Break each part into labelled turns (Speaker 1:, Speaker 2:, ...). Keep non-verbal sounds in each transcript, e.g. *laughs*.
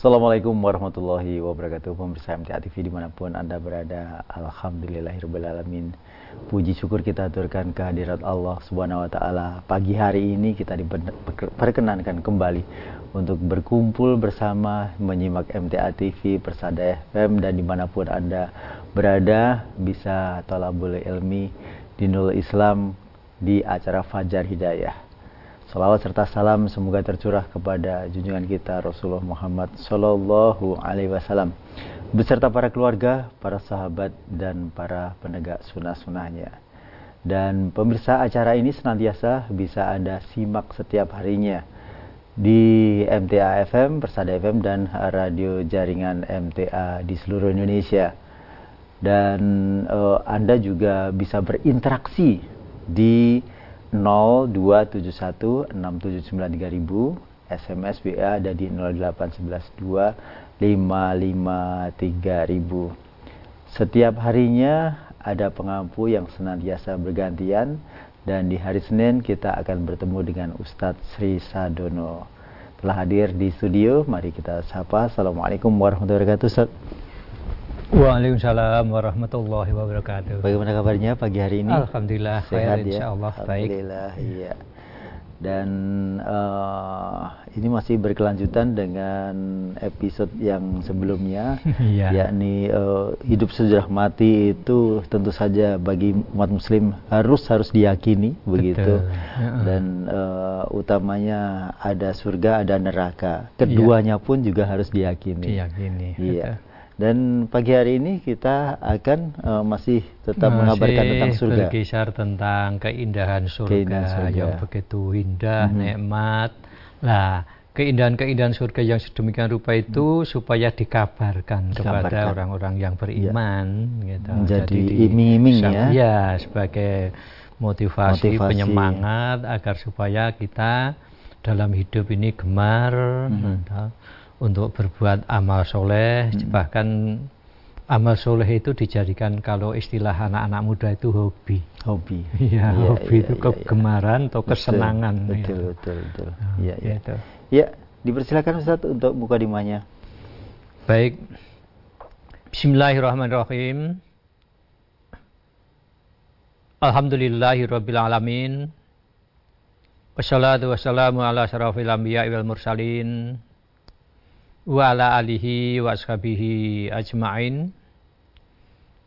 Speaker 1: Assalamualaikum warahmatullahi wabarakatuh. Pemirsa MTA TV di mana pun Anda berada Alhamdulillahirrahmanirrahim Puji syukur kita aturkan kehadirat Allah Subhanahu Wa Taala. Pagi hari ini kita diperkenankan kembali Untuk berkumpul bersama Menyimak MTA TV, Persada FM Dan di mana pun Anda berada Bisa tolabul ilmi Dinul Islam Di acara Fajar Hidayah Salawat serta salam semoga tercurah kepada junjungan kita Rasulullah Muhammad Sallallahu Alaihi Wasallam beserta para keluarga, para sahabat dan para penegak sunnah-sunnahnya. Dan pemirsa acara ini senantiasa bisa Anda simak setiap harinya di MTA FM, Persada FM dan radio jaringan MTA di seluruh Indonesia. Dan uh, Anda juga bisa berinteraksi di 0271 SMS WA ada di 08112 553.000 Setiap harinya ada pengampu yang senantiasa bergantian dan di hari Senin kita akan bertemu dengan Ustadz Sri Sadono. Telah hadir di studio, mari kita sapa. Assalamualaikum warahmatullahi wabarakatuh.
Speaker 2: Waalaikumsalam warahmatullahi wabarakatuh.
Speaker 1: Bagaimana kabarnya pagi hari ini?
Speaker 2: Alhamdulillah
Speaker 1: sehat
Speaker 2: ya.
Speaker 1: Allah baik. Alhamdulillah iya. Dan uh, ini masih berkelanjutan dengan episode yang sebelumnya, *laughs* yeah. yakni uh, hidup sejarah mati itu tentu saja bagi umat Muslim harus harus diyakini Betul. begitu. Dan uh, utamanya ada surga, ada neraka. Keduanya yeah. pun juga harus diyakini.
Speaker 2: Diyakini.
Speaker 1: Iya. Dan pagi hari ini kita akan uh, masih tetap masih mengabarkan tentang surga.
Speaker 2: Berkisar tentang keindahan surga, keindahan surga. yang begitu indah, mm -hmm. nikmat. Lah, keindahan-keindahan surga yang sedemikian rupa itu hmm. supaya dikabarkan, dikabarkan. kepada orang-orang yang beriman ya. gitu.
Speaker 1: Jadi iming-iming ya.
Speaker 2: Ya, sebagai motivasi, motivasi penyemangat agar supaya kita dalam hidup ini gemar mm -hmm untuk berbuat amal soleh hmm. bahkan amal soleh itu dijadikan kalau istilah anak-anak muda itu hobi
Speaker 1: hobi
Speaker 2: ya, ya hobi ya, itu ya, kegemaran ya. atau kesenangan
Speaker 1: betul ya. betul betul, betul. ya ya itu. ya dipersilakan Ustaz untuk buka dimanya
Speaker 2: baik Bismillahirrahmanirrahim Alhamdulillahirrabbilalamin Wassalatu wassalamu ala syarafil anbiya wal mursalin wa ala alihi wa ashabihi ajma'in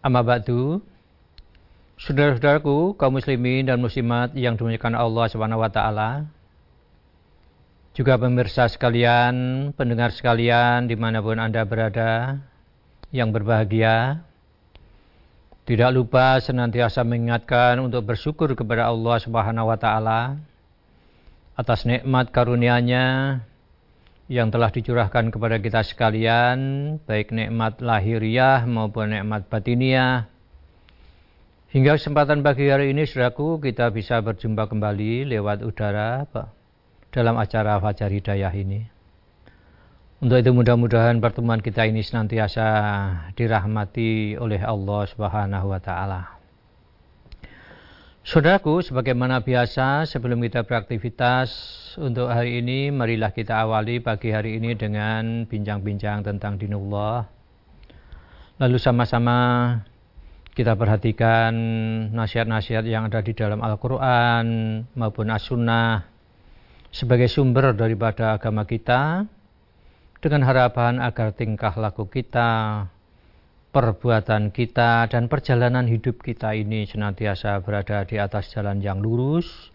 Speaker 2: amma ba'du Saudara-saudaraku, kaum muslimin dan muslimat yang dimuliakan Allah Subhanahu wa taala. Juga pemirsa sekalian, pendengar sekalian di mana pun Anda berada, yang berbahagia. Tidak lupa senantiasa mengingatkan untuk bersyukur kepada Allah Subhanahu wa taala atas nikmat karunia-Nya yang telah dicurahkan kepada kita sekalian, baik nikmat lahiriah maupun nikmat batiniah. Hingga kesempatan pagi hari ini, saudaraku, kita bisa berjumpa kembali lewat udara apa, dalam acara Fajar Hidayah ini. Untuk itu mudah-mudahan pertemuan kita ini senantiasa dirahmati oleh Allah Subhanahu wa taala. Saudaraku, sebagaimana biasa sebelum kita beraktivitas untuk hari ini, marilah kita awali pagi hari ini dengan bincang-bincang tentang dinullah. Lalu sama-sama kita perhatikan nasihat-nasihat yang ada di dalam Al-Quran maupun As-Sunnah sebagai sumber daripada agama kita dengan harapan agar tingkah laku kita perbuatan kita dan perjalanan hidup kita ini senantiasa berada di atas jalan yang lurus,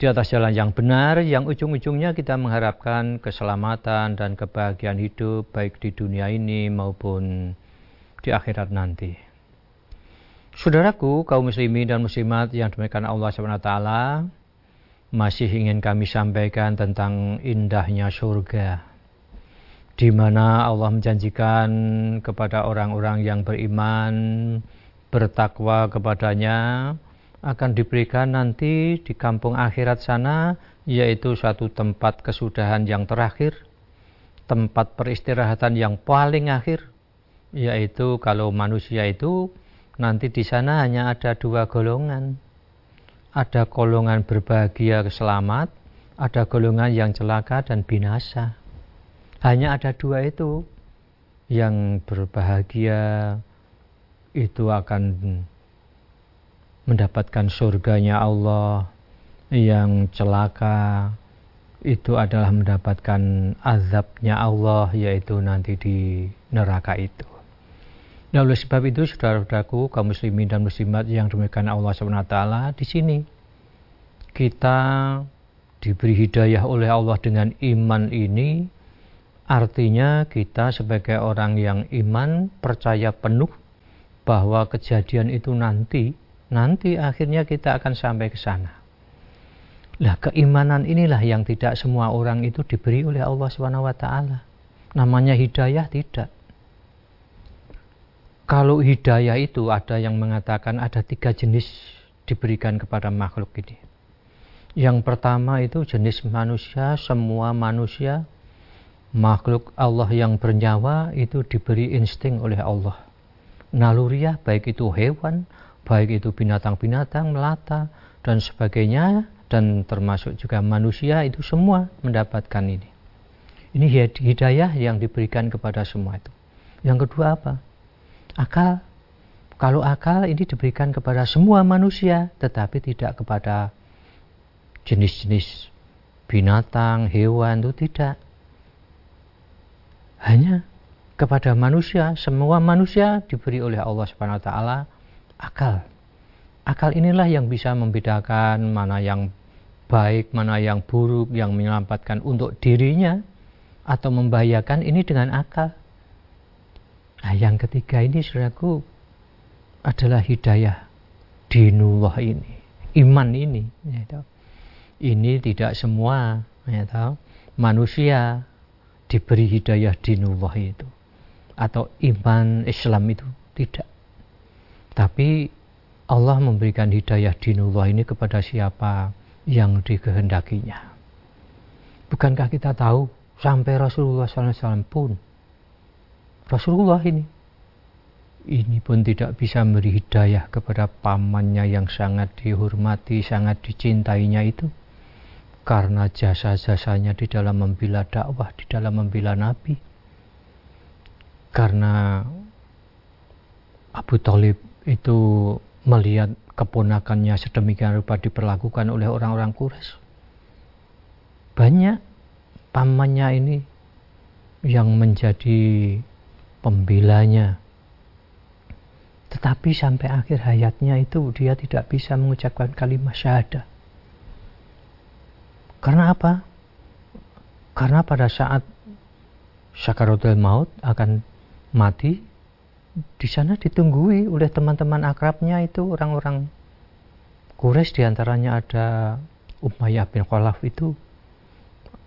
Speaker 2: di atas jalan yang benar, yang ujung-ujungnya kita mengharapkan keselamatan dan kebahagiaan hidup baik di dunia ini maupun di akhirat nanti. Saudaraku, kaum muslimin dan muslimat yang demikian Allah SWT, masih ingin kami sampaikan tentang indahnya surga di mana Allah menjanjikan kepada orang-orang yang beriman, bertakwa kepadanya, akan diberikan nanti di kampung akhirat sana, yaitu suatu tempat kesudahan yang terakhir, tempat peristirahatan yang paling akhir, yaitu kalau manusia itu nanti di sana hanya ada dua golongan. Ada golongan berbahagia selamat, ada golongan yang celaka dan binasa. Hanya ada dua itu yang berbahagia itu akan mendapatkan surganya Allah yang celaka itu adalah mendapatkan azabnya Allah yaitu nanti di neraka itu. Nah oleh sebab itu saudara-saudaraku kaum muslimin dan muslimat yang demikian Allah SWT di sini kita diberi hidayah oleh Allah dengan iman ini artinya kita sebagai orang yang iman percaya penuh bahwa kejadian itu nanti nanti akhirnya kita akan sampai ke sana. Lah keimanan inilah yang tidak semua orang itu diberi oleh Allah taala. Namanya hidayah tidak. Kalau hidayah itu ada yang mengatakan ada tiga jenis diberikan kepada makhluk ini. Yang pertama itu jenis manusia, semua manusia, makhluk Allah yang bernyawa itu diberi insting oleh Allah. Naluriah baik itu hewan, baik itu binatang-binatang, melata, dan sebagainya, dan termasuk juga manusia itu semua mendapatkan ini. Ini hidayah yang diberikan kepada semua itu. Yang kedua apa? Akal. Kalau akal ini diberikan kepada semua manusia, tetapi tidak kepada jenis-jenis binatang, hewan itu tidak. Hanya kepada manusia, semua manusia diberi oleh Allah Subhanahu wa taala akal. Akal inilah yang bisa membedakan mana yang baik, mana yang buruk, yang menyelamatkan untuk dirinya atau membahayakan ini dengan akal. Nah, yang ketiga ini saudaraku adalah hidayah dinullah ini, iman ini. Ya, ini tidak semua ya manusia diberi hidayah dinullah itu. Atau iman Islam itu. Tidak. Tapi Allah memberikan hidayah dinullah ini kepada siapa yang dikehendakinya. Bukankah kita tahu sampai Rasulullah SAW pun Rasulullah ini ini pun tidak bisa memberi hidayah kepada pamannya yang sangat dihormati, sangat dicintainya itu karena jasa-jasanya di dalam membela dakwah, di dalam membela Nabi. Karena Abu Talib itu melihat keponakannya sedemikian rupa diperlakukan oleh orang-orang Quraisy. Banyak pamannya ini yang menjadi pembelanya. Tetapi sampai akhir hayatnya itu dia tidak bisa mengucapkan kalimat syahadah karena apa? Karena pada saat sakaratul maut akan mati, di sana ditunggui oleh teman-teman akrabnya itu orang-orang Quraisy di antaranya ada Umayyah bin Khalaf itu.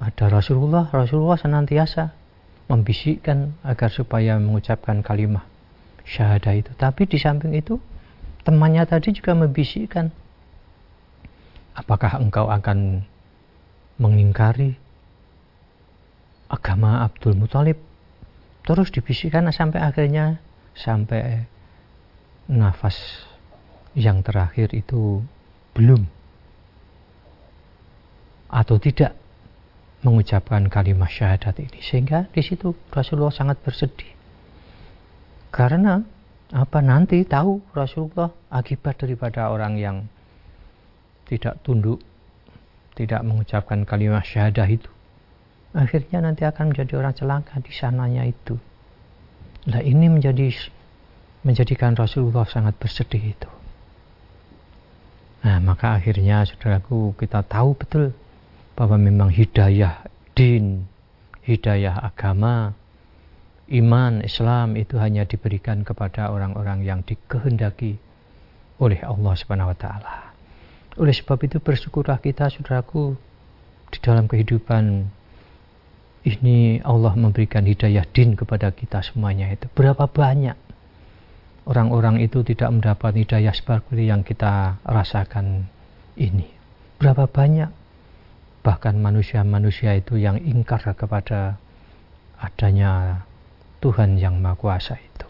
Speaker 2: Ada Rasulullah. Rasulullah senantiasa membisikkan agar supaya mengucapkan kalimat syahadah itu. Tapi di samping itu temannya tadi juga membisikkan. Apakah engkau akan mengingkari agama Abdul Muthalib. Terus dibisikkan sampai akhirnya sampai nafas yang terakhir itu belum atau tidak mengucapkan kalimat syahadat ini. Sehingga di situ Rasulullah sangat bersedih. Karena apa nanti tahu Rasulullah akibat daripada orang yang tidak tunduk tidak mengucapkan kalimat syahadah itu. Akhirnya nanti akan menjadi orang celaka di sananya itu. Nah ini menjadi menjadikan Rasulullah sangat bersedih itu. Nah maka akhirnya saudaraku kita tahu betul bahwa memang hidayah din hidayah agama iman Islam itu hanya diberikan kepada orang-orang yang dikehendaki oleh Allah Subhanahu wa taala. Oleh sebab itu bersyukurlah kita saudaraku di dalam kehidupan ini Allah memberikan hidayah din kepada kita semuanya itu. Berapa banyak orang-orang itu tidak mendapat hidayah seperti yang kita rasakan ini. Berapa banyak bahkan manusia-manusia itu yang ingkar kepada adanya Tuhan yang Maha Kuasa itu.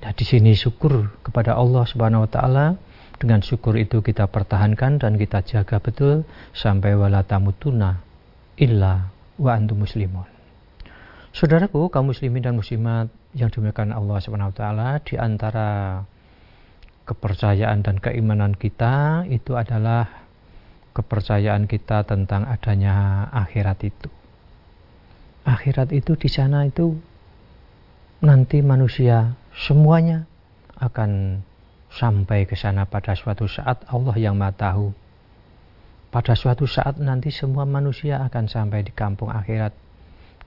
Speaker 2: Nah, di sini syukur kepada Allah Subhanahu wa taala dengan syukur itu kita pertahankan dan kita jaga betul sampai wala tamutuna illa wa antum muslimun. Saudaraku, kaum muslimin dan muslimat yang dimuliakan Allah SWT di antara kepercayaan dan keimanan kita itu adalah kepercayaan kita tentang adanya akhirat itu. Akhirat itu di sana itu nanti manusia semuanya akan sampai ke sana pada suatu saat Allah yang Maha tahu. Pada suatu saat nanti semua manusia akan sampai di kampung akhirat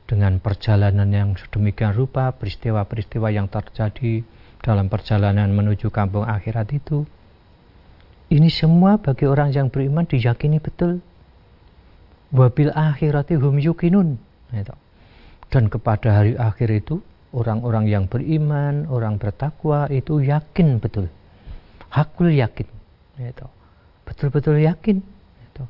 Speaker 2: dengan perjalanan yang sedemikian rupa, peristiwa-peristiwa yang terjadi dalam perjalanan menuju kampung akhirat itu ini semua bagi orang yang beriman diyakini betul. Wabil akhirati hum yukinun. Dan kepada hari akhir itu, orang-orang yang beriman, orang bertakwa itu yakin betul. Hakul yakin. Gitu. Betul-betul yakin. Gitu.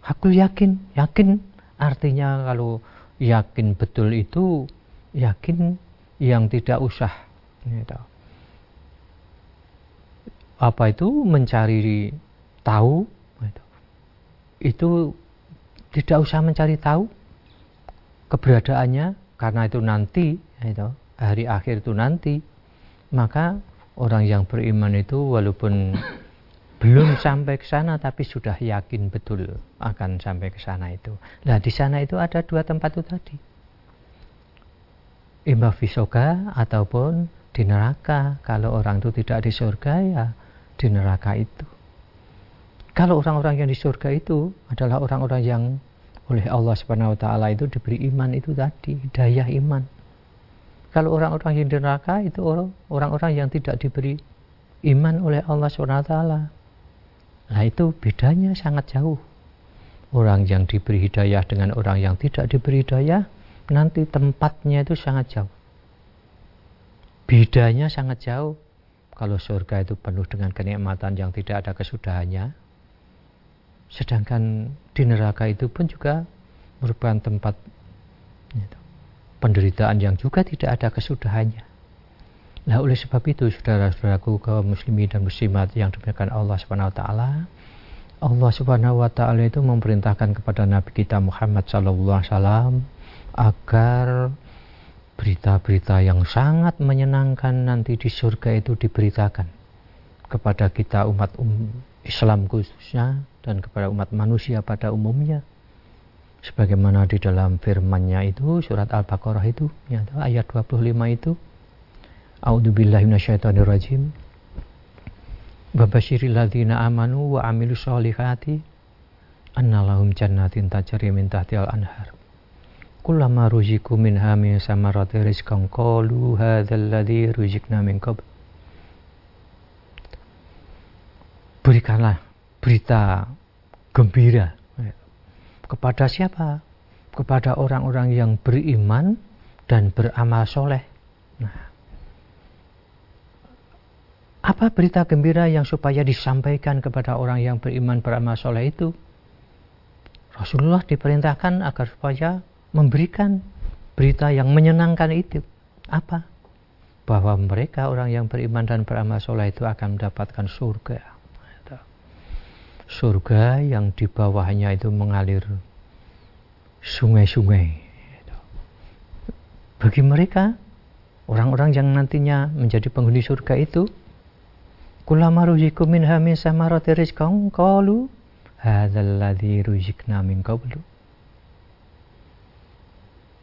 Speaker 2: Hakul yakin. Yakin artinya kalau yakin betul itu yakin yang tidak usah. Gitu apa itu mencari tahu itu tidak usah mencari tahu keberadaannya karena itu nanti itu hari akhir itu nanti maka orang yang beriman itu walaupun *coughs* belum sampai ke sana tapi sudah yakin betul akan sampai ke sana itu. Nah di sana itu ada dua tempat itu tadi. Imba visoga ataupun di neraka. Kalau orang itu tidak di surga ya di neraka itu. Kalau orang-orang yang di surga itu adalah orang-orang yang oleh Allah Subhanahu wa taala itu diberi iman itu tadi, daya iman. Kalau orang-orang yang di neraka itu orang-orang yang tidak diberi iman oleh Allah taala. Nah, itu bedanya sangat jauh. Orang yang diberi hidayah dengan orang yang tidak diberi hidayah nanti tempatnya itu sangat jauh. Bedanya sangat jauh. Kalau surga itu penuh dengan kenikmatan yang tidak ada kesudahannya, sedangkan di neraka itu pun juga merupakan tempat penderitaan yang juga tidak ada kesudahannya. Nah oleh sebab itu saudara-saudaraku kaum muslimin dan muslimat yang demikian Allah Subhanahu wa taala Allah Subhanahu wa taala itu memerintahkan kepada Nabi kita Muhammad wasallam agar berita-berita yang sangat menyenangkan nanti di surga itu diberitakan kepada kita umat um, Islam khususnya dan kepada umat manusia pada umumnya sebagaimana di dalam firman-Nya itu surat Al-Baqarah itu ya, ayat 25 itu A'udzubillahi minasyaitonirrajim Babashiril ladzina amanu wa amilu sholihati annalahum jannatin tajri min tahtiha al-anhar. Kullama ruziku min samarati rizqan qalu hadzal ladzi ruzikna min qabl. Berikanlah berita gembira kepada siapa kepada orang-orang yang beriman dan beramal soleh nah apa berita gembira yang supaya disampaikan kepada orang yang beriman beramal soleh itu Rasulullah diperintahkan agar supaya memberikan berita yang menyenangkan itu. Apa? Bahwa mereka orang yang beriman dan beramal soleh itu akan mendapatkan surga. Surga yang di bawahnya itu mengalir sungai-sungai. Bagi mereka, orang-orang yang nantinya menjadi penghuni surga itu, kulama ruziku min hamin samarati rizqan qalu hadzal ladzi ruzikna min qablu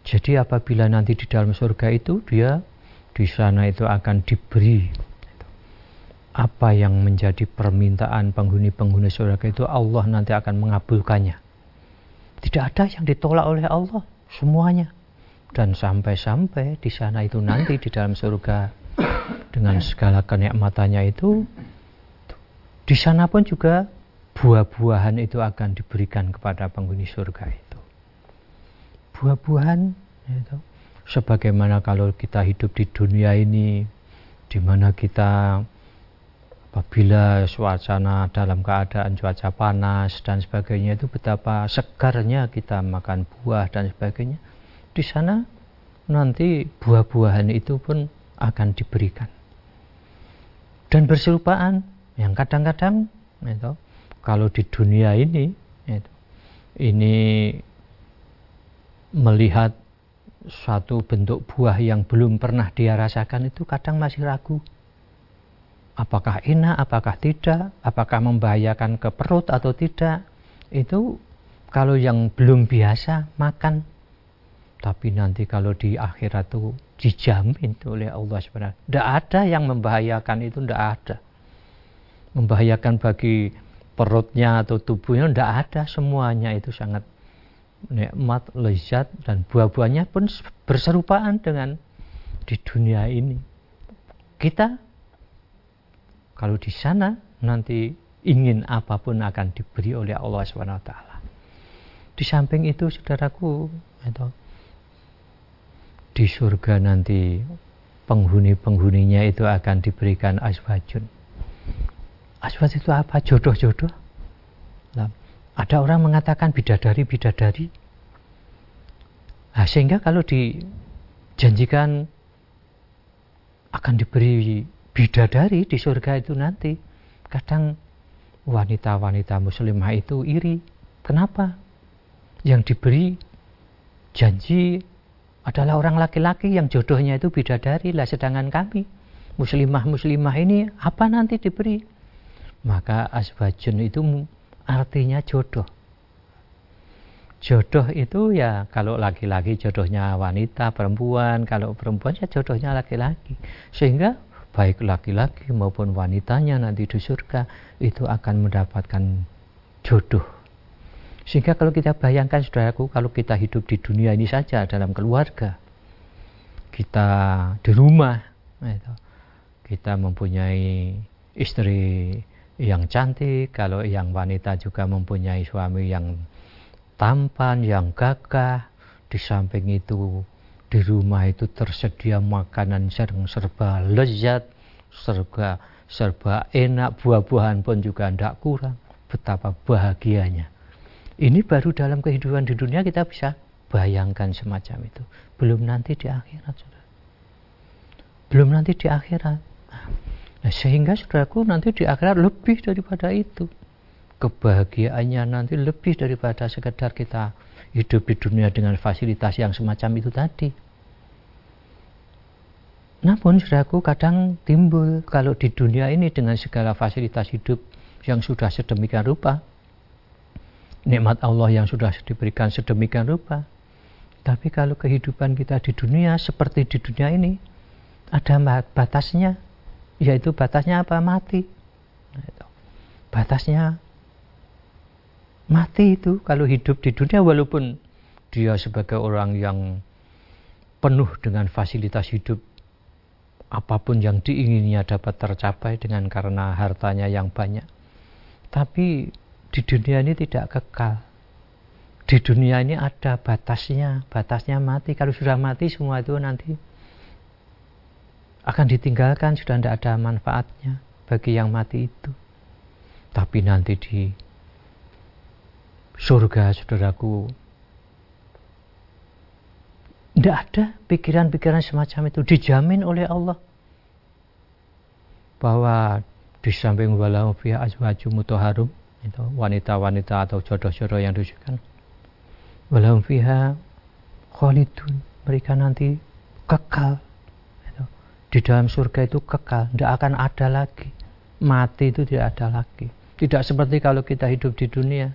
Speaker 2: jadi apabila nanti di dalam surga itu dia di sana itu akan diberi apa yang menjadi permintaan penghuni-penghuni surga itu Allah nanti akan mengabulkannya. Tidak ada yang ditolak oleh Allah semuanya. Dan sampai-sampai di sana itu nanti di dalam surga dengan segala kenikmatannya itu di sana pun juga buah-buahan itu akan diberikan kepada penghuni surga itu buah-buahan itu sebagaimana kalau kita hidup di dunia ini di mana kita apabila suasana dalam keadaan cuaca panas dan sebagainya itu betapa segarnya kita makan buah dan sebagainya di sana nanti buah-buahan itu pun akan diberikan dan berserupaan yang kadang-kadang itu kalau di dunia ini itu, ini melihat suatu bentuk buah yang belum pernah dia rasakan itu kadang masih ragu. Apakah enak, apakah tidak, apakah membahayakan ke perut atau tidak. Itu kalau yang belum biasa makan. Tapi nanti kalau di akhirat itu dijamin oleh Allah SWT. Tidak ada yang membahayakan itu, tidak ada. Membahayakan bagi perutnya atau tubuhnya, tidak ada. Semuanya itu sangat nikmat, lezat dan buah-buahnya pun berserupaan dengan di dunia ini. Kita kalau di sana nanti ingin apa pun akan diberi oleh Allah SWT. Di samping itu saudaraku, itu, di surga nanti penghuni-penghuninya itu akan diberikan aswajun. Aswaj itu apa? Jodoh-jodoh. Nah, ada orang mengatakan bidadari-bidadari. Nah, sehingga kalau dijanjikan akan diberi bidadari di surga itu nanti, kadang wanita-wanita muslimah itu iri. Kenapa? Yang diberi janji adalah orang laki-laki yang jodohnya itu bidadari lah sedangkan kami muslimah-muslimah ini apa nanti diberi maka asbajun itu artinya jodoh. Jodoh itu ya kalau laki-laki jodohnya wanita, perempuan, kalau perempuan ya jodohnya laki-laki. Sehingga baik laki-laki maupun wanitanya nanti di surga itu akan mendapatkan jodoh. Sehingga kalau kita bayangkan saudaraku, kalau kita hidup di dunia ini saja dalam keluarga, kita di rumah, kita mempunyai istri yang cantik, kalau yang wanita juga mempunyai suami yang tampan, yang gagah. Di samping itu di rumah itu tersedia makanan serba, serba lezat, serba serba enak, buah-buahan pun juga tidak kurang. Betapa bahagianya. Ini baru dalam kehidupan di dunia kita bisa bayangkan semacam itu. Belum nanti di akhirat. Belum nanti di akhirat. Nah, sehingga saudaraku nanti di akhirat lebih daripada itu. Kebahagiaannya nanti lebih daripada sekedar kita hidup di dunia dengan fasilitas yang semacam itu tadi. Namun saudaraku kadang timbul kalau di dunia ini dengan segala fasilitas hidup yang sudah sedemikian rupa, nikmat Allah yang sudah diberikan sedemikian rupa, tapi kalau kehidupan kita di dunia seperti di dunia ini, ada batasnya, yaitu batasnya apa? Mati. Nah, batasnya mati itu kalau hidup di dunia walaupun dia sebagai orang yang penuh dengan fasilitas hidup apa pun yang diinginnya dapat tercapai dengan karena hartanya yang banyak. Tapi di dunia ini tidak kekal. Di dunia ini ada batasnya batasnya mati. Kalau sudah mati semua itu nanti akan ditinggalkan sudah tidak ada manfaatnya bagi yang mati itu. Tapi nanti di surga saudaraku tidak ada pikiran-pikiran semacam itu dijamin oleh Allah bahwa di samping walau fiha azwaju mutahharum itu wanita-wanita atau jodoh-jodoh yang disukai walau fiha khalidun mereka nanti kekal di dalam surga itu kekal, tidak akan ada lagi. Mati itu tidak ada lagi. Tidak seperti kalau kita hidup di dunia.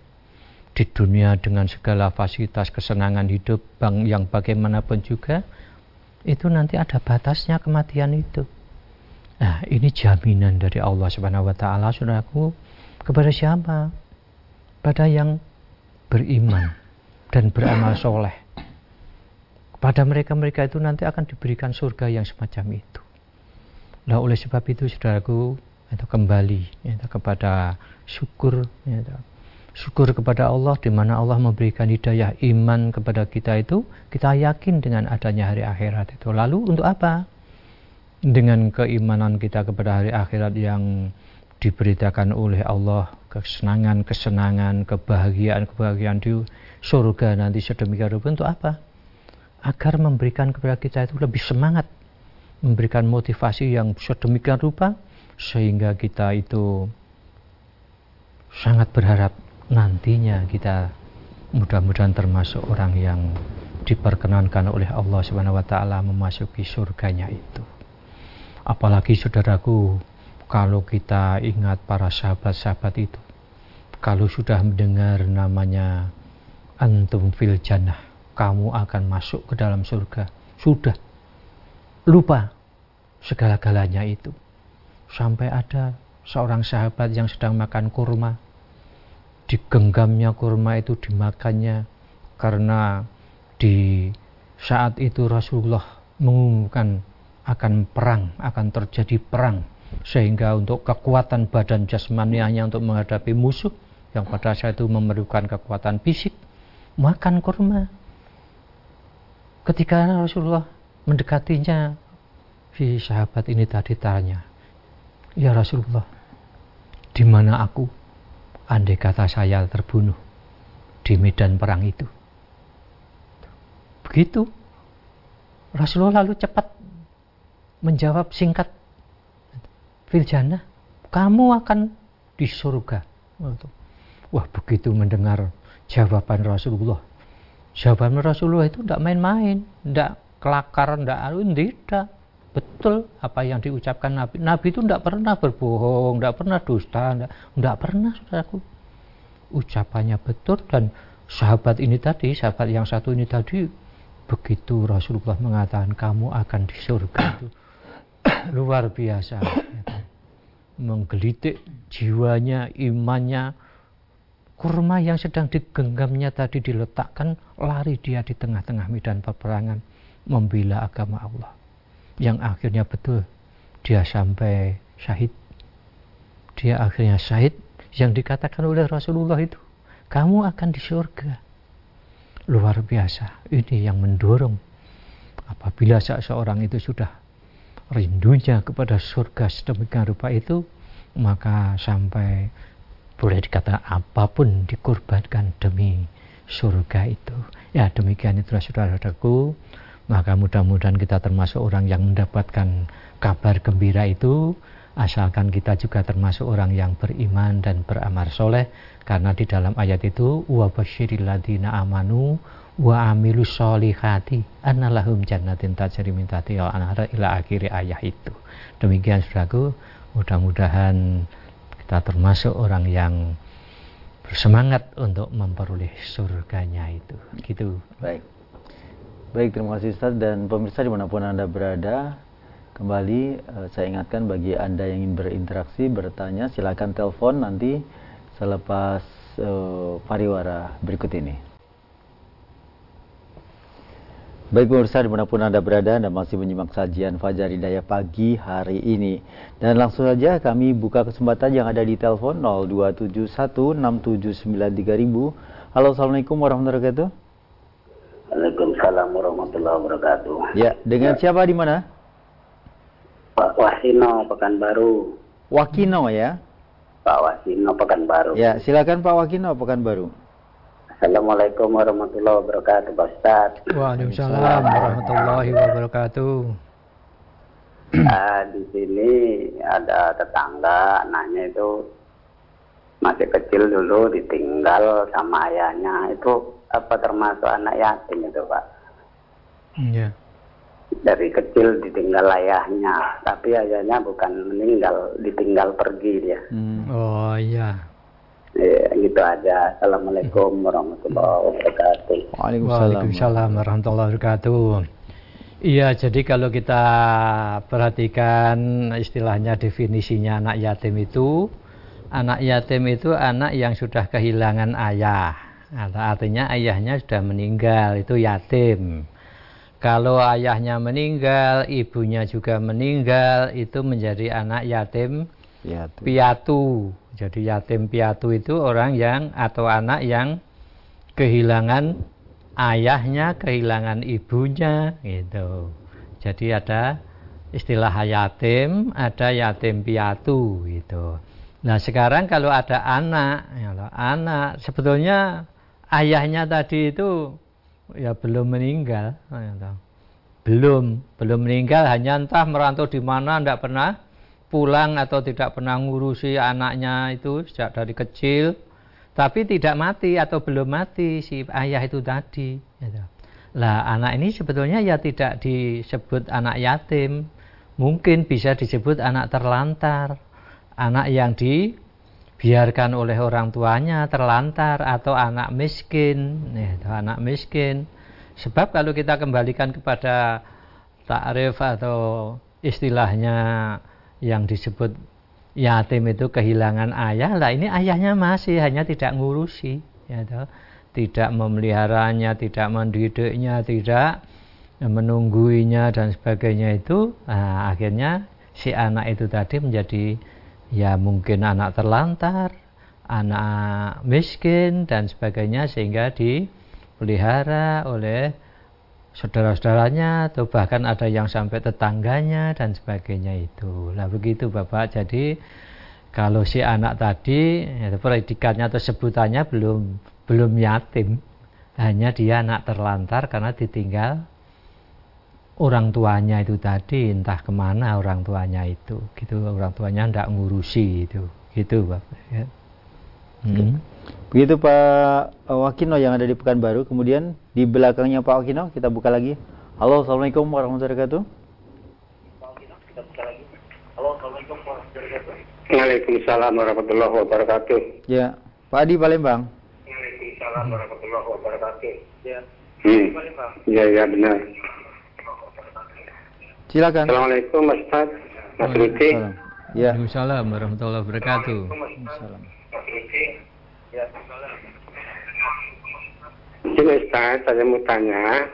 Speaker 2: Di dunia dengan segala fasilitas kesenangan hidup yang bagaimanapun juga, itu nanti ada batasnya kematian itu. Nah, ini jaminan dari Allah Subhanahu wa taala Saudaraku kepada siapa? Pada yang beriman dan beramal soleh. Pada mereka-mereka itu nanti akan diberikan surga yang semacam itu. Nah oleh sebab itu saudaraku itu kembali itu kepada syukur itu. Syukur kepada Allah di mana Allah memberikan hidayah iman kepada kita itu kita yakin dengan adanya hari akhirat itu. Lalu untuk apa? Dengan keimanan kita kepada hari akhirat yang diberitakan oleh Allah kesenangan-kesenangan kebahagiaan-kebahagiaan di surga nanti sedemikian rupa untuk apa? Agar memberikan kepada kita itu lebih semangat memberikan motivasi yang sedemikian rupa sehingga kita itu sangat berharap nantinya kita mudah-mudahan termasuk orang yang diperkenankan oleh Allah Subhanahu wa taala memasuki surganya itu. Apalagi saudaraku, kalau kita ingat para sahabat-sahabat itu, kalau sudah mendengar namanya antum fil jannah, kamu akan masuk ke dalam surga. Sudah lupa segala-galanya itu. Sampai ada seorang sahabat yang sedang makan kurma. Digenggamnya kurma itu dimakannya karena di saat itu Rasulullah mengumumkan akan perang, akan terjadi perang. Sehingga untuk kekuatan badan jasmanianya untuk menghadapi musuh yang pada saat itu memerlukan kekuatan fisik makan kurma. Ketika Rasulullah mendekatinya si sahabat ini tadi tanya ya Rasulullah di mana aku andai kata saya terbunuh di medan perang itu. Begitu. Rasulullah lalu cepat menjawab singkat. Filjana kamu akan di surga. Wah begitu mendengar jawaban Rasulullah. Jawaban Rasulullah itu tidak main-main tidak kelakar tidak alu tidak betul apa yang diucapkan Nabi. Nabi itu tidak pernah berbohong tidak pernah dusta tidak pernah saudaraku. Ucapannya betul dan sahabat ini tadi sahabat yang satu ini tadi begitu Rasulullah mengatakan kamu akan di surga itu *coughs* luar biasa. Menggelitik jiwanya imannya kurma yang sedang digenggamnya tadi diletakkan lari dia di tengah-tengah medan peperangan membela agama Allah yang akhirnya betul. Dia sampai syahid. Dia akhirnya syahid yang dikatakan oleh Rasulullah itu kamu akan di surga luar biasa. Ini yang mendorong apabila seseorang itu sudah rindunya kepada surga sedemikian rupa itu maka sampai boleh dikata apa pun dikorbankan demi surga itu. Ya demikian itu saudara-saudaraku maka mudah-mudahan kita termasuk orang yang mendapatkan kabar gembira itu asalkan kita juga termasuk orang yang beriman dan beramal soleh karena di dalam ayat itu wa basyiril amanu wa amilu solihati annalahum jannatin tajri min tahtiha anhar ila akhiri ayat itu. Demikian Saudaraku, mudah-mudahan kita termasuk orang yang bersemangat untuk memperoleh surganya itu. Gitu.
Speaker 1: Baik. Baik, terima kasih Ustaz dan pemirsa di mana pun Anda berada, kembali uh, saya ingatkan bagi Anda yang ingin berinteraksi, bertanya, silakan telepon nanti selepas uh, pariwara berikut ini. Baik pemirsa di mana pun Anda berada, Anda masih menyimak sajian Fajar Hidayah pagi hari ini. Dan langsung saja kami buka kesempatan yang ada di telepon 02716793000. Halo, Assalamualaikum warahmatullahi wabarakatuh.
Speaker 3: Warahmatullahi wabarakatuh.
Speaker 1: Ya, dengan ya. siapa di mana?
Speaker 3: Pak Wasino, Pekanbaru.
Speaker 1: Wakino ya?
Speaker 3: Pak Wasino, Pekanbaru.
Speaker 1: Ya, silakan Pak Wakino, Pekanbaru.
Speaker 3: Assalamualaikum warahmatullahi wabarakatuh, Pak Ustaz.
Speaker 2: Waalaikumsalam warahmatullahi wabarakatuh.
Speaker 3: Nah, di sini ada tetangga, anaknya itu masih kecil dulu ditinggal sama ayahnya. Itu apa termasuk anak yatim itu, Pak?
Speaker 2: Iya.
Speaker 3: Dari kecil ditinggal ayahnya, tapi ayahnya bukan meninggal, ditinggal pergi dia.
Speaker 2: Hmm. Oh iya.
Speaker 3: Ya, gitu aja. Assalamualaikum warahmatullahi wabarakatuh.
Speaker 2: Waalaikumsalam warahmatullahi wabarakatuh. Iya, jadi kalau kita perhatikan istilahnya definisinya anak yatim itu, anak yatim itu anak yang sudah kehilangan ayah. Artinya ayahnya sudah meninggal, itu yatim. Kalau ayahnya meninggal, ibunya juga meninggal, itu menjadi anak yatim piatu. piatu. Jadi yatim piatu itu orang yang atau anak yang kehilangan ayahnya, kehilangan ibunya gitu. Jadi ada istilah yatim, ada yatim piatu gitu. Nah sekarang kalau ada anak, ya anak sebetulnya ayahnya tadi itu ya belum meninggal, ya belum belum meninggal. Hanya entah merantau di mana tidak pernah pulang atau tidak pernah ngurusi anaknya itu sejak dari kecil. Tapi tidak mati atau belum mati si ayah itu tadi gitu. Lah anak ini sebetulnya ya tidak disebut anak yatim, mungkin bisa disebut anak terlantar, anak yang dibiarkan oleh orang tuanya terlantar atau anak miskin, nih, anak miskin. Sebab kalau kita kembalikan kepada takrif atau istilahnya yang disebut yatim itu kehilangan ayah lah ini ayahnya masih hanya tidak ngurusi ya toh tidak memeliharanya tidak mendidiknya tidak menungguinya dan sebagainya itu nah, akhirnya si anak itu tadi menjadi ya mungkin anak terlantar anak miskin dan sebagainya sehingga dipelihara oleh saudara-saudaranya atau bahkan ada yang sampai tetangganya dan sebagainya itu. Lah begitu Bapak. Jadi kalau si anak tadi ya, predikannya atau sebutannya belum belum yatim, hanya dia anak terlantar karena ditinggal orang tuanya itu tadi entah ke mana orang tuanya itu gitu orang tuanya tidak ngurusi itu gitu bapak ya.
Speaker 1: hmm. Begitu Pak Wakino yang ada di Pekanbaru. Kemudian di belakangnya Pak Wakino kita buka lagi. Halo, Assalamualaikum warahmatullahi wabarakatuh.
Speaker 4: Waalaikumsalam warahmatullahi wabarakatuh.
Speaker 1: Ya, Pak Adi Palembang.
Speaker 4: Waalaikumsalam warahmatullahi wabarakatuh. Ya. Hmm. Ya, ya benar.
Speaker 1: Silakan.
Speaker 4: Assalamualaikum Mas Ustaz. Mas Rudi.
Speaker 2: Ya. Waalaikumsalam warahmatullahi wabarakatuh. Waalaikumsalam.
Speaker 4: Ya. Mungkin Ustaz, saya mau tanya,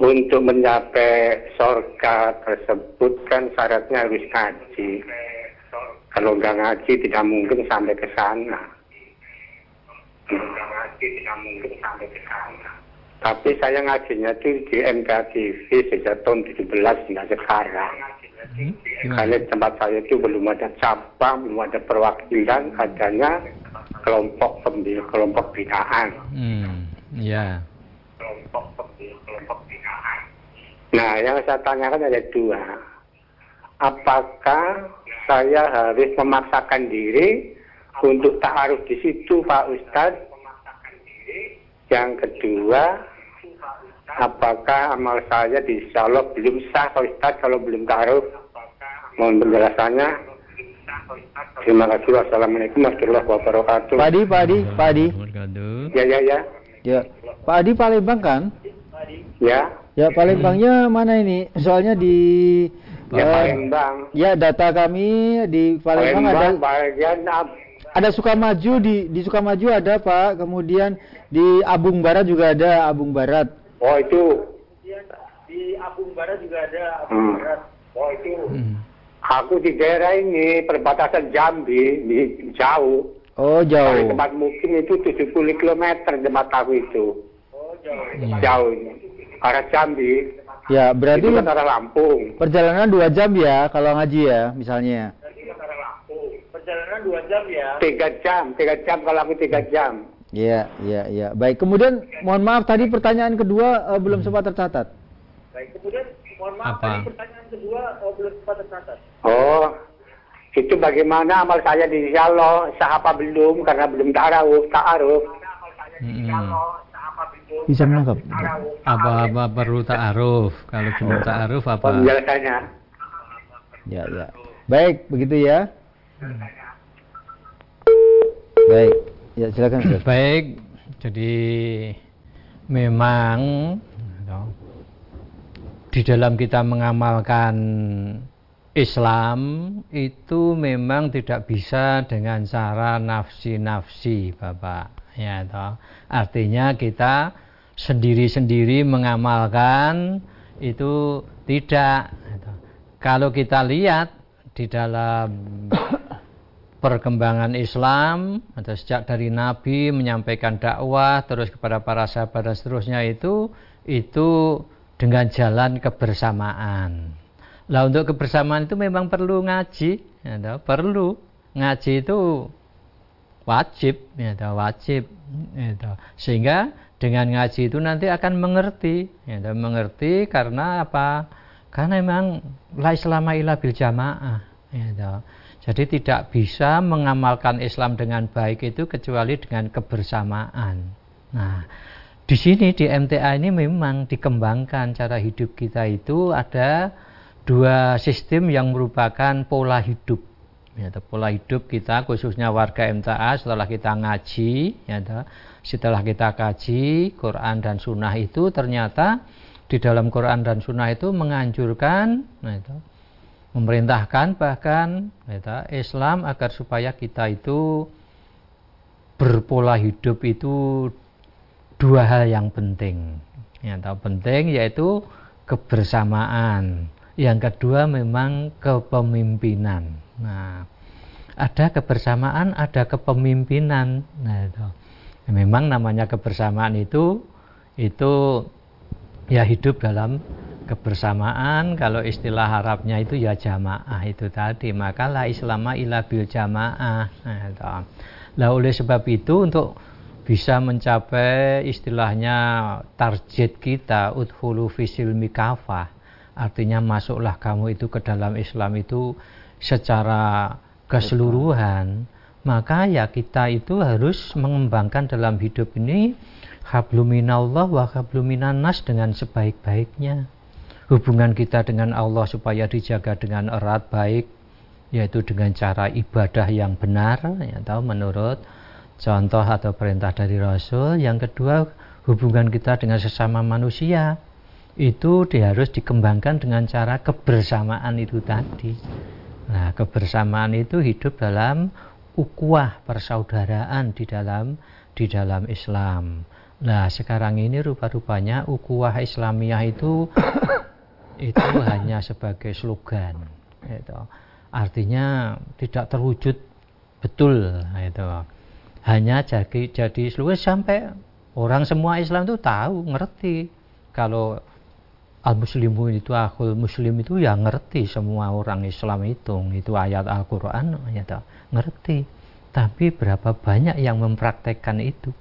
Speaker 4: untuk mencapai surga tersebut kan syaratnya harus ngaji. Kalau nggak ngaji tidak mungkin sampai ke sana. Kalau nggak ngaji tidak mungkin sampai ke sana. Tapi saya ngajinya itu di MKTV sejak tahun 17 hingga sekarang. Hmm, Karena tempat saya itu belum ada cabang, belum ada perwakilan, adanya kelompok pembil kelompok binaan.
Speaker 2: Hmm, ya.
Speaker 4: Kelompok pembil kelompok binaan. Nah, yang saya tanyakan ada dua. Apakah saya harus memaksakan diri untuk taaruf di situ, Pak Ustadz? Yang kedua, apakah amal saya di Allah belum sah, Pak Ustadz, kalau belum taaruf? Mohon penjelasannya. Terima kasih. Wassalamualaikum warahmatullahi wabarakatuh.
Speaker 1: Pak Adi, Pak Adi, Pak Adi.
Speaker 4: Ya, ya, ya.
Speaker 1: Ya, Pak Adi Palembang kan?
Speaker 4: Ya.
Speaker 1: Ya, Palembangnya mana ini? Soalnya di
Speaker 4: Ya, uh, Palembang.
Speaker 1: Ya, data kami di Palembang, Palembang ada
Speaker 4: bagian
Speaker 1: ada Sukamaju di di Sukamaju ada Pak, kemudian di Abung Barat juga ada Abung Barat.
Speaker 4: Oh itu.
Speaker 5: Di Abung Barat juga ada Abung hmm. Barat.
Speaker 4: Oh itu. Hmm. Aku di daerah ini perbatasan Jambi, di jauh.
Speaker 1: Oh jauh.
Speaker 4: Dari tempat mukim itu 70 km tempat aku itu.
Speaker 5: Oh jauh.
Speaker 4: Jauh ini. Arah Jambi.
Speaker 1: Ya berarti.
Speaker 4: Itu kan arah Lampung.
Speaker 1: Perjalanan dua jam ya kalau ngaji ya misalnya.
Speaker 5: Perjalanan dua jam ya.
Speaker 4: Tiga jam, tiga jam kalau aku tiga jam.
Speaker 1: Iya, iya, iya. Baik. Kemudian, mohon maaf tadi pertanyaan kedua uh, belum sempat tercatat.
Speaker 5: Baik. Kemudian, mohon maaf Apa? tadi pertanyaan kedua uh, belum sempat tercatat.
Speaker 4: Oh, itu bagaimana amal saya di Allah sah apa belum karena belum ta'aruf, ta'aruf.
Speaker 2: Hmm.
Speaker 1: Bisa menangkap.
Speaker 2: Apa-apa perlu ta'aruf? Kalau belum ta'aruf apa?
Speaker 4: Penjelasannya.
Speaker 1: Ya, ya. Baik, begitu ya. Baik. Ya, silakan. *clears throat*
Speaker 2: Baik. Jadi memang di dalam kita mengamalkan Islam itu memang tidak bisa dengan cara nafsi-nafsi, Bapak. Ya, toh. Artinya kita sendiri-sendiri mengamalkan itu tidak. Kalau kita lihat di dalam perkembangan Islam atau sejak dari Nabi menyampaikan dakwah terus kepada para sahabat dan seterusnya itu itu dengan jalan kebersamaan. Lah untuk kebersamaan itu memang perlu ngaji, ya, perlu. Ngaji itu wajib, ya, wajib, ya, sehingga dengan ngaji itu nanti akan mengerti, ya, mengerti karena apa? Karena memang la selama ilah bil jamaah, ya, jadi tidak bisa mengamalkan Islam dengan baik itu kecuali dengan kebersamaan. Nah, di sini di MTA ini memang dikembangkan cara hidup kita itu ada dua sistem yang merupakan pola hidup. Ya, pola hidup kita khususnya warga MTA setelah kita ngaji, ya, setelah kita kaji Quran dan Sunnah itu ternyata di dalam Quran dan Sunnah itu menganjurkan, nah memerintahkan bahkan ya, Islam agar supaya kita itu berpola hidup itu dua hal yang penting. Yang tahu penting yaitu kebersamaan. Yang kedua memang kepemimpinan. Nah, ada kebersamaan, ada kepemimpinan. Nah, itu. Memang namanya kebersamaan itu itu ya hidup dalam kebersamaan kalau istilah Arabnya itu ya jamaah itu tadi makalah Islamah ila bil jamaah. Nah, Nah oleh sebab itu untuk bisa mencapai istilahnya target kita udhulu fisil mikafah artinya masuklah kamu itu ke dalam Islam itu secara keseluruhan maka ya kita itu harus mengembangkan dalam hidup ini habluminallah wa habluminanas dengan sebaik-baiknya hubungan kita dengan Allah supaya dijaga dengan erat baik yaitu dengan cara ibadah yang benar ya tahu menurut contoh atau perintah dari Rasul. Yang kedua, hubungan kita dengan sesama manusia itu harus dikembangkan dengan cara kebersamaan itu tadi. Nah, kebersamaan itu hidup dalam ukuah persaudaraan di dalam di dalam Islam. Nah, sekarang ini rupa-rupanya ukuah Islamiyah itu itu hanya sebagai slogan. Itu. Artinya tidak terwujud betul. Itu hanya jadi jadi seluruh sampai orang semua Islam itu tahu ngerti kalau al muslimu itu akul muslim itu ya ngerti semua orang Islam itu itu ayat Al-Qur'an ya ngerti tapi berapa banyak yang mempraktekkan itu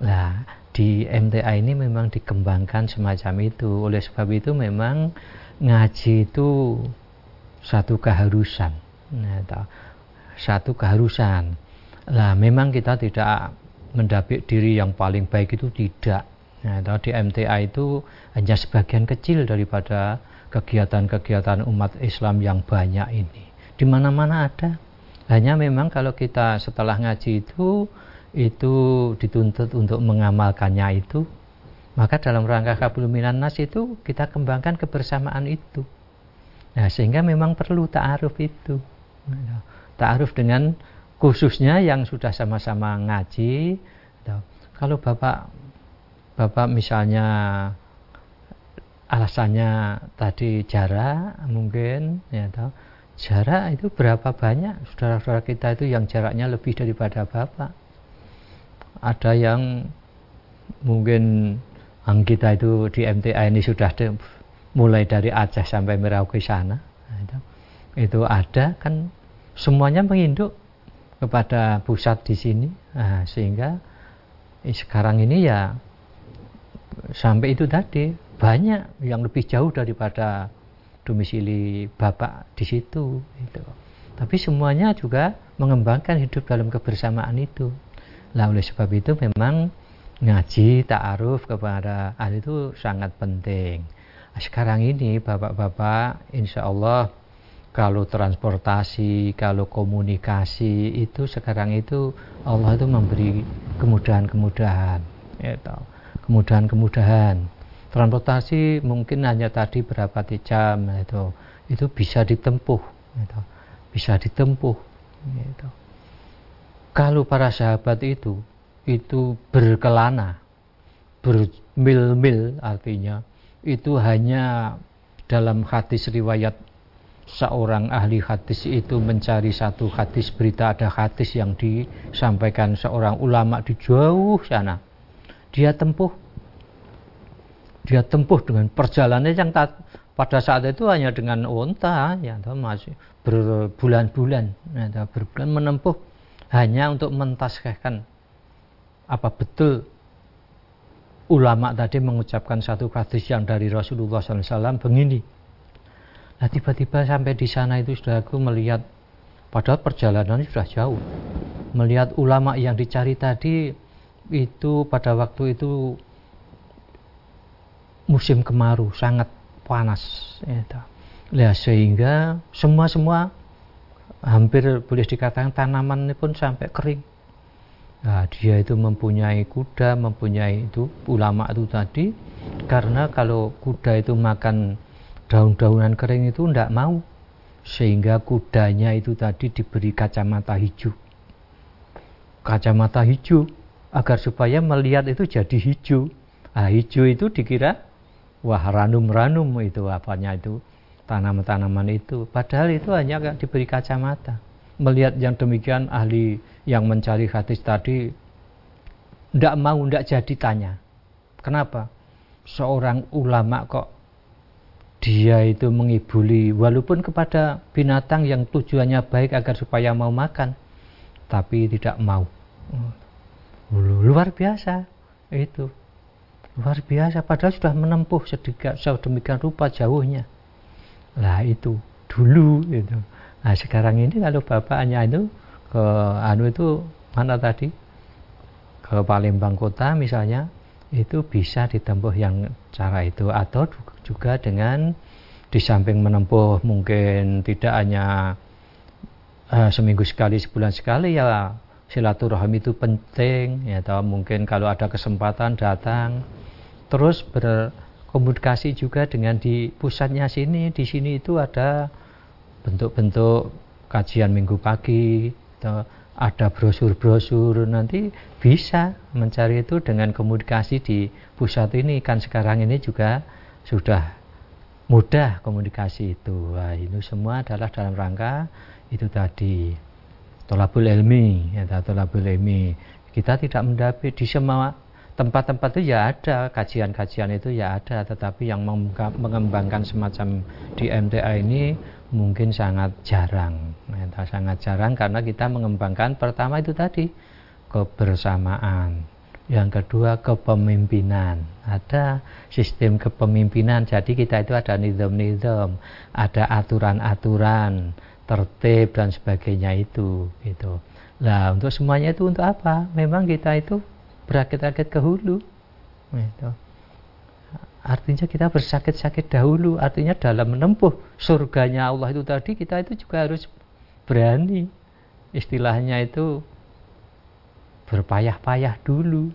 Speaker 2: nah di MTA ini memang dikembangkan semacam itu oleh sebab itu memang ngaji itu satu keharusan nah, satu keharusan Nah, memang kita tidak mendapik diri yang paling baik itu tidak. Nah, di MTA itu hanya sebagian kecil daripada kegiatan-kegiatan umat Islam yang banyak ini. Di mana-mana ada. Hanya memang kalau kita setelah ngaji itu itu dituntut untuk mengamalkannya itu, maka dalam rangka kabul minan nas itu kita kembangkan kebersamaan itu. Nah, sehingga memang perlu ta'aruf itu. Nah, ta'aruf dengan khususnya yang sudah sama-sama ngaji kalau bapak bapak misalnya alasannya tadi jarak mungkin ya tahu jarak itu berapa banyak saudara-saudara kita itu yang jaraknya lebih daripada bapak ada yang mungkin kita itu di MTA ini sudah de, mulai dari Aceh sampai Merauke sana. Nah, itu, itu ada kan semuanya menginduk kepada pusat di sini. Nah, sehingga eh, sekarang ini ya sampai itu tadi banyak yang lebih jauh daripada domisili bapak di situ itu tapi semuanya juga mengembangkan hidup dalam kebersamaan itu lah oleh sebab itu memang ngaji ta'aruf kepada ahli itu sangat penting nah, sekarang ini bapak-bapak insya Allah kalau transportasi, kalau komunikasi itu sekarang itu Allah itu memberi kemudahan-kemudahan, ya kemudahan-kemudahan. Transportasi mungkin hanya tadi berapa jam itu, itu bisa ditempuh, itu, bisa ditempuh. Kalau para sahabat itu itu berkelana, bermil-mil artinya itu hanya dalam hadis riwayat seorang ahli hadis itu mencari satu hadis berita ada hadis yang disampaikan seorang ulama di jauh sana. Dia tempuh. Dia tempuh dengan perjalanan yang tak, pada saat itu hanya dengan unta ya masih berbulan-bulan ya, berbulan menempuh hanya untuk mentaskan apa betul ulama tadi mengucapkan satu hadis yang dari Rasulullah SAW begini Nah tiba-tiba sampai di sana itu sudah aku melihat padahal perjalanan sudah jauh. Melihat ulama yang dicari tadi itu pada waktu itu musim kemarau sangat panas ya, sehingga semua semua hampir boleh dikatakan tanaman ini pun sampai kering. Nah, dia itu mempunyai kuda mempunyai itu ulama itu tadi karena kalau kuda itu makan daun-daunan kering itu tidak mau sehingga kudanya itu tadi diberi kacamata hijau. Kacamata hijau agar supaya melihat itu jadi hijau. Nah, hijau itu dikira wah ranum-ranum itu apanya itu tanaman-tanaman itu. Padahal itu hanya diberi kacamata. Melihat yang demikian ahli yang mencari hadis tadi tidak mau tidak jadi tanya. Kenapa? Seorang ulama kok dia itu mengibuli walaupun kepada binatang yang tujuannya baik agar supaya mau makan tapi tidak mau. Luar biasa. Itu. Luar biasa. Padahal sudah menempuh sedikit sedemikian rupa jauhnya lah itu dulu itu nah sekarang ini kalau bapaknya itu ke anu itu mana tadi? Ke Palembang kota misalnya itu bisa ditempuh yang cara itu. Atau juga dengan di samping menempuh mungkin tidak hanya uh, seminggu sekali sebulan sekali ya silaturahmi itu penting ya atau mungkin kalau ada kesempatan datang terus berkomunikasi juga dengan di pusatnya sini di sini itu ada bentuk-bentuk kajian minggu pagi atau ada brosur-brosur. Nanti bisa mencari itu dengan komunikasi di pusat ini. Kan sekarang ini juga sudah mudah komunikasi itu. Wah, ini semua adalah dalam rangka itu tadi. Tolabul ilmi ya tolabul ilmi. Kita tidak mendapat di semua tempat-tempat itu ya ada kajian-kajian itu ya ada tetapi yang mengembangkan semacam di MTA ini mungkin sangat jarang. Ya, sangat jarang karena kita mengembangkan pertama itu tadi kebersamaan. Yang kedua kepemimpinan. Ada sistem kepemimpinan jadi kita itu ada nizam-nizam ada aturan-aturan tertib dan sebagainya itu gitu. Nah untuk semuanya itu untuk apa? Memang kita itu berakit-akit ke hulu. Itu. artinya kita bersakit-sakit dahulu artinya dalam menempuh surganya Allah itu tadi kita itu juga harus berani. Istilahnya itu berpayah-payah dulu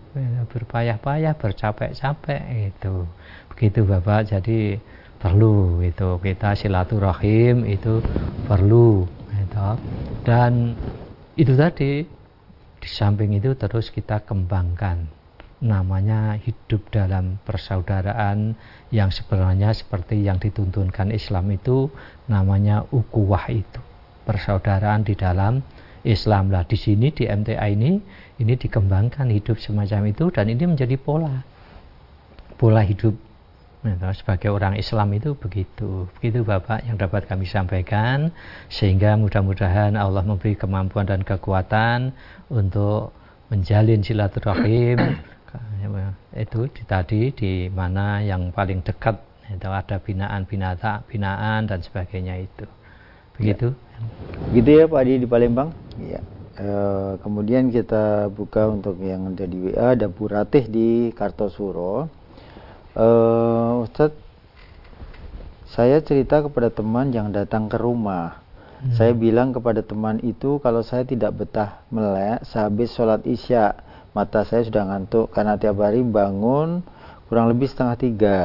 Speaker 2: berpayah-payah bercapek-capek itu begitu Bapak. Jadi perlu itu kita silaturahim itu perlu itu. dan itu tadi di samping itu terus kita kembangkan. Namanya hidup dalam persaudaraan yang sebenarnya seperti yang dituntunkan Islam itu namanya ukuwah itu. Persaudaraan di dalam Islam. Lah di sini di MTA ini ini dikembangkan hidup semacam itu dan ini menjadi pola. Pola hidup sebagai orang Islam itu begitu. Begitu Bapak yang dapat kami sampaikan sehingga mudah-mudahan Allah memberi kemampuan dan kekuatan untuk menjalin silaturahim *coughs* itu di, tadi di mana yang paling dekat itu ada binaan binata binaan dan sebagainya itu. Begitu.
Speaker 1: Ya. Begitu ya Pak Adi di Palembang. Ya. E, kemudian kita buka untuk yang ada di WA ada Bu Ratih di Kartosuro uh, Ustadz saya cerita kepada teman yang datang ke rumah. Hmm. saya bilang kepada teman itu kalau saya tidak betah melek sehabis sholat isya mata saya sudah ngantuk. Karena tiap hari bangun kurang lebih setengah tiga.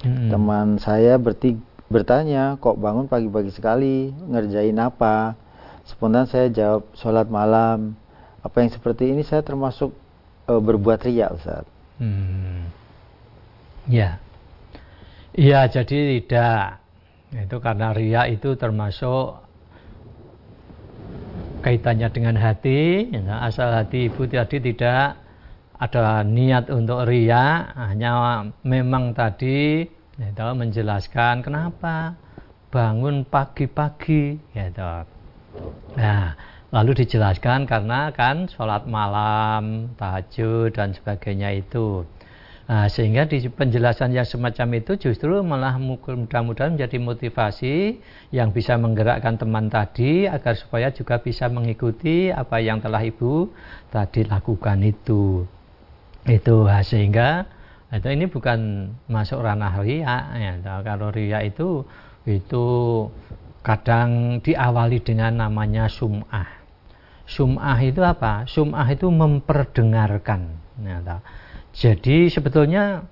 Speaker 1: Hmm. teman saya bertig bertanya kok bangun pagi-pagi sekali? Ngerjain apa? Spontan saya jawab sholat malam. Apa yang seperti ini saya termasuk uh, berbuat ria Ustaz hmm.
Speaker 2: Ya. Iya, jadi tidak. Itu karena ria itu termasuk kaitannya dengan hati. Ya, asal hati ibu tadi tidak ada niat untuk ria, hanya memang tadi itu menjelaskan kenapa bangun pagi-pagi gitu. Nah, lalu dijelaskan karena kan sholat malam, tahajud dan sebagainya itu. Nah, sehingga di penjelasan yang semacam itu justru malah mudah-mudahan menjadi motivasi yang bisa menggerakkan teman tadi agar supaya juga bisa mengikuti apa yang telah ibu tadi lakukan itu. itu sehingga itu ini bukan masuk ranah ria ya kalau ria itu itu kadang diawali dengan namanya sum'ah. Sum'ah itu apa? Sum'ah itu memperdengarkan ya, jadi sebetulnya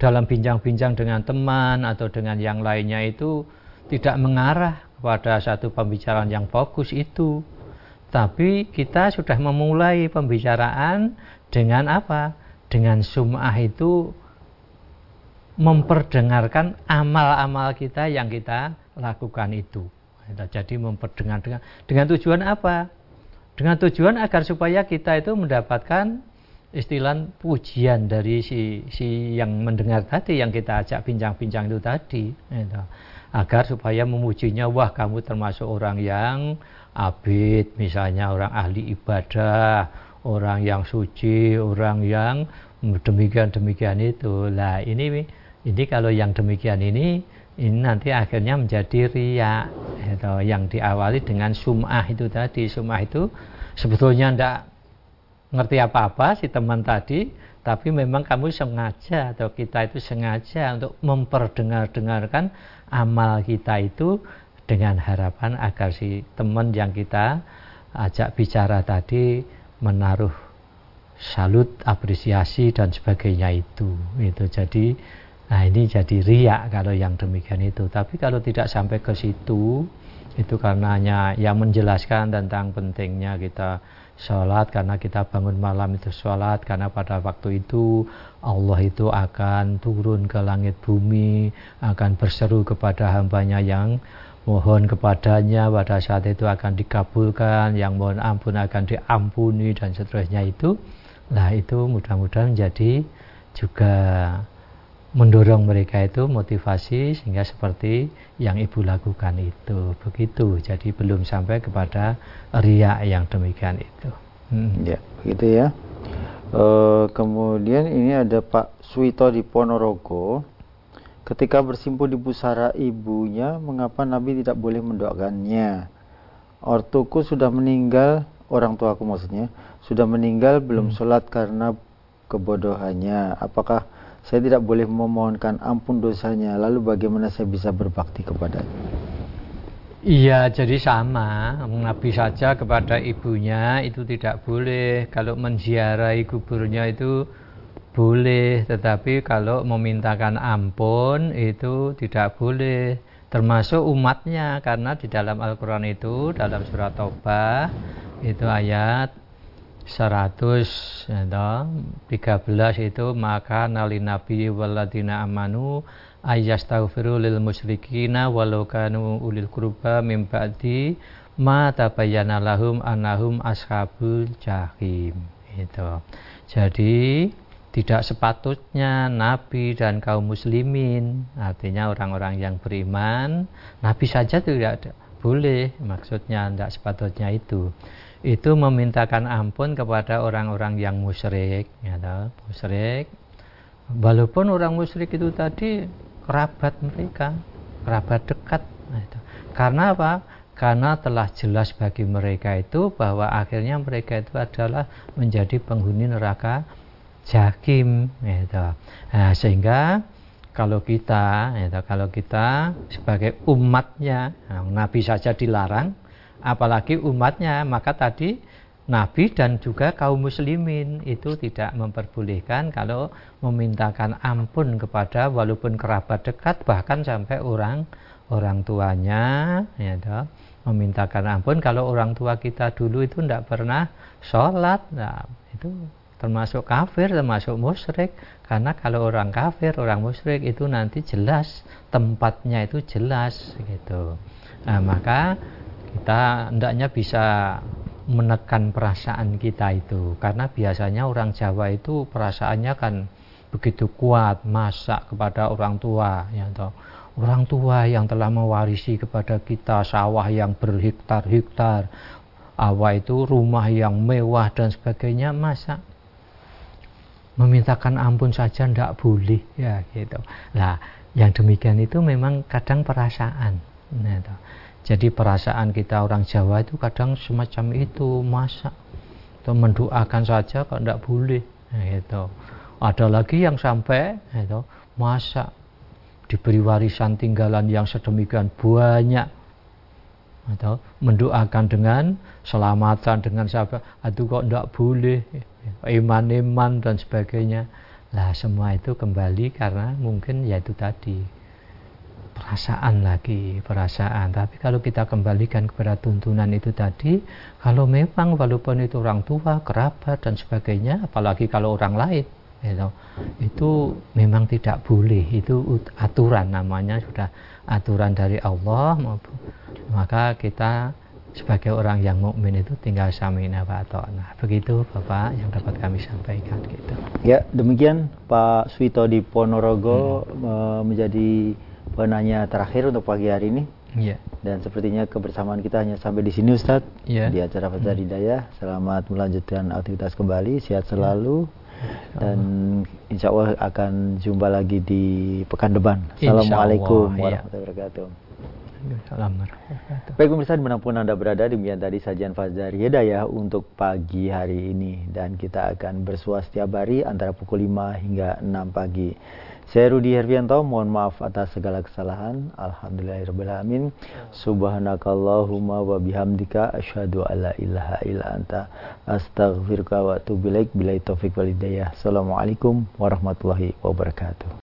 Speaker 2: dalam bincang-bincang dengan teman atau dengan yang lainnya itu tidak mengarah kepada satu pembicaraan yang fokus itu tapi kita sudah memulai pembicaraan dengan apa dengan sum'ah itu memperdengarkan amal-amal kita yang kita lakukan itu. Jadi memperdengarkan dengan tujuan apa? Dengan tujuan agar supaya kita itu mendapatkan istilah pujian dari si, si yang mendengar tadi yang kita ajak bincang-bincang itu tadi. Agar supaya memujinya, wah kamu termasuk orang yang abid, misalnya orang ahli ibadah, orang yang suci, orang yang demikian demikian itu. Lah ini ini kalau yang demikian ini ini nanti akhirnya menjadi ria itu yang diawali dengan sumah itu tadi. Sumah itu sebetulnya tidak ngerti apa-apa si teman tadi, tapi memang kamu sengaja atau kita itu sengaja untuk memperdengar-dengarkan amal kita itu dengan harapan agar si teman yang kita ajak bicara tadi menaruh salut, apresiasi dan sebagainya itu. Itu jadi nah ini jadi riak kalau yang demikian itu. Tapi kalau tidak sampai ke situ itu karenanya yang menjelaskan tentang pentingnya kita sholat karena kita bangun malam itu sholat karena pada waktu itu Allah itu akan turun ke langit bumi akan berseru kepada hambanya yang mohon kepadanya pada saat itu akan dikabulkan yang mohon ampun akan diampuni dan seterusnya itu. Nah itu mudah-mudahan menjadi juga mendorong mereka itu motivasi sehingga seperti yang ibu lakukan itu begitu jadi belum sampai kepada riak yang demikian itu
Speaker 1: hmm. ya begitu ya e, kemudian ini ada Pak Suito di Ponorogo Ketika bersimpu di pusara ibunya, mengapa Nabi tidak boleh mendoakannya? Ortuku sudah meninggal, orang tuaku maksudnya, sudah meninggal belum hmm. sholat karena kebodohannya. Apakah saya tidak boleh memohonkan ampun dosanya? Lalu bagaimana saya bisa berbakti kepadanya?
Speaker 2: Iya, jadi sama. Nabi saja kepada ibunya itu tidak boleh. Kalau menziarahi kuburnya itu boleh, tetapi kalau memintakan ampun itu tidak boleh. Termasuk umatnya karena di dalam Al-Qur'an itu dalam surat Taubah itu ayat 100 ya, 13 itu maka nali nabi waladina amanu ayastaghfiru lil musyrikina walau kanu ulil kurba mim ba'di ma tabayyana lahum annahum ashabul jahim. Itu. Jadi tidak sepatutnya Nabi dan kaum muslimin artinya orang-orang yang beriman Nabi saja tidak boleh maksudnya tidak sepatutnya itu itu memintakan ampun kepada orang-orang yang musyrik ya tahu musyrik. Walaupun orang musyrik itu tadi kerabat mereka kerabat dekat nah, karena apa? Karena telah jelas bagi mereka itu bahwa akhirnya mereka itu adalah menjadi penghuni neraka jakim gitu. Nah, sehingga kalau kita gitu, kalau kita sebagai umatnya nah, Nabi saja dilarang apalagi umatnya maka tadi Nabi dan juga kaum muslimin itu tidak memperbolehkan kalau memintakan ampun kepada walaupun kerabat dekat bahkan sampai orang orang tuanya ya toh, memintakan ampun kalau orang tua kita dulu itu tidak pernah sholat nah, itu termasuk kafir, termasuk musyrik. Karena kalau orang kafir, orang musyrik itu nanti jelas tempatnya itu jelas gitu. Nah, maka kita hendaknya bisa menekan perasaan kita itu. Karena biasanya orang Jawa itu perasaannya kan begitu kuat masak kepada orang tua ya toh. Orang tua yang telah mewarisi kepada kita sawah yang berhektar-hektar awal itu rumah yang mewah dan sebagainya masak. Memintakan ampun saja tidak boleh ya gitu. Lah yang demikian itu memang kadang perasaan nah, itu. Jadi perasaan kita orang Jawa itu kadang semacam itu masa atau mendoakan saja kok tidak boleh Itu. Ada lagi yang sampai itu masa diberi warisan tinggalan yang sedemikian banyak atau mendoakan dengan selamatan dengan siapa itu kok tidak boleh iman-iman dan sebagainya. Lah semua itu kembali karena mungkin yaitu tadi perasaan lagi perasaan. Tapi kalau kita kembalikan kepada tuntunan itu tadi kalau memang walaupun itu orang tua kerabat dan sebagainya apalagi kalau orang lain itu, itu memang tidak boleh. Itu aturan namanya sudah aturan dari Allah maka kita sebagai orang yang mukmin itu tinggal samina wa nah begitu Bapak yang dapat kami sampaikan gitu.
Speaker 1: Ya demikian Pak Suito di Ponorogo hmm. menjadi penanya terakhir untuk pagi hari ini
Speaker 2: ya.
Speaker 1: dan sepertinya kebersamaan kita hanya sampai di sini Ustadz
Speaker 2: ya.
Speaker 1: di acara Fajar hmm. Hidayah selamat melanjutkan aktivitas kembali sehat selalu ya dan insya Allah akan jumpa lagi di pekan depan. Assalamualaikum iya. warahmatullahi wabarakatuh. Baik pemirsa di mana pun Anda berada demikian tadi sajian Fajar Hidayah untuk pagi hari ini dan kita akan bersuah setiap hari antara pukul 5 hingga 6 pagi. Saya Rudi Hervianto, mohon maaf atas segala kesalahan. Alhamdulillahirrahmanirrahim. Subhanakallahumma wa bihamdika asyhadu alla ilaha illa anta astaghfiruka wa atubu ilaik. Bila taufik walidayah. Assalamualaikum warahmatullahi wabarakatuh.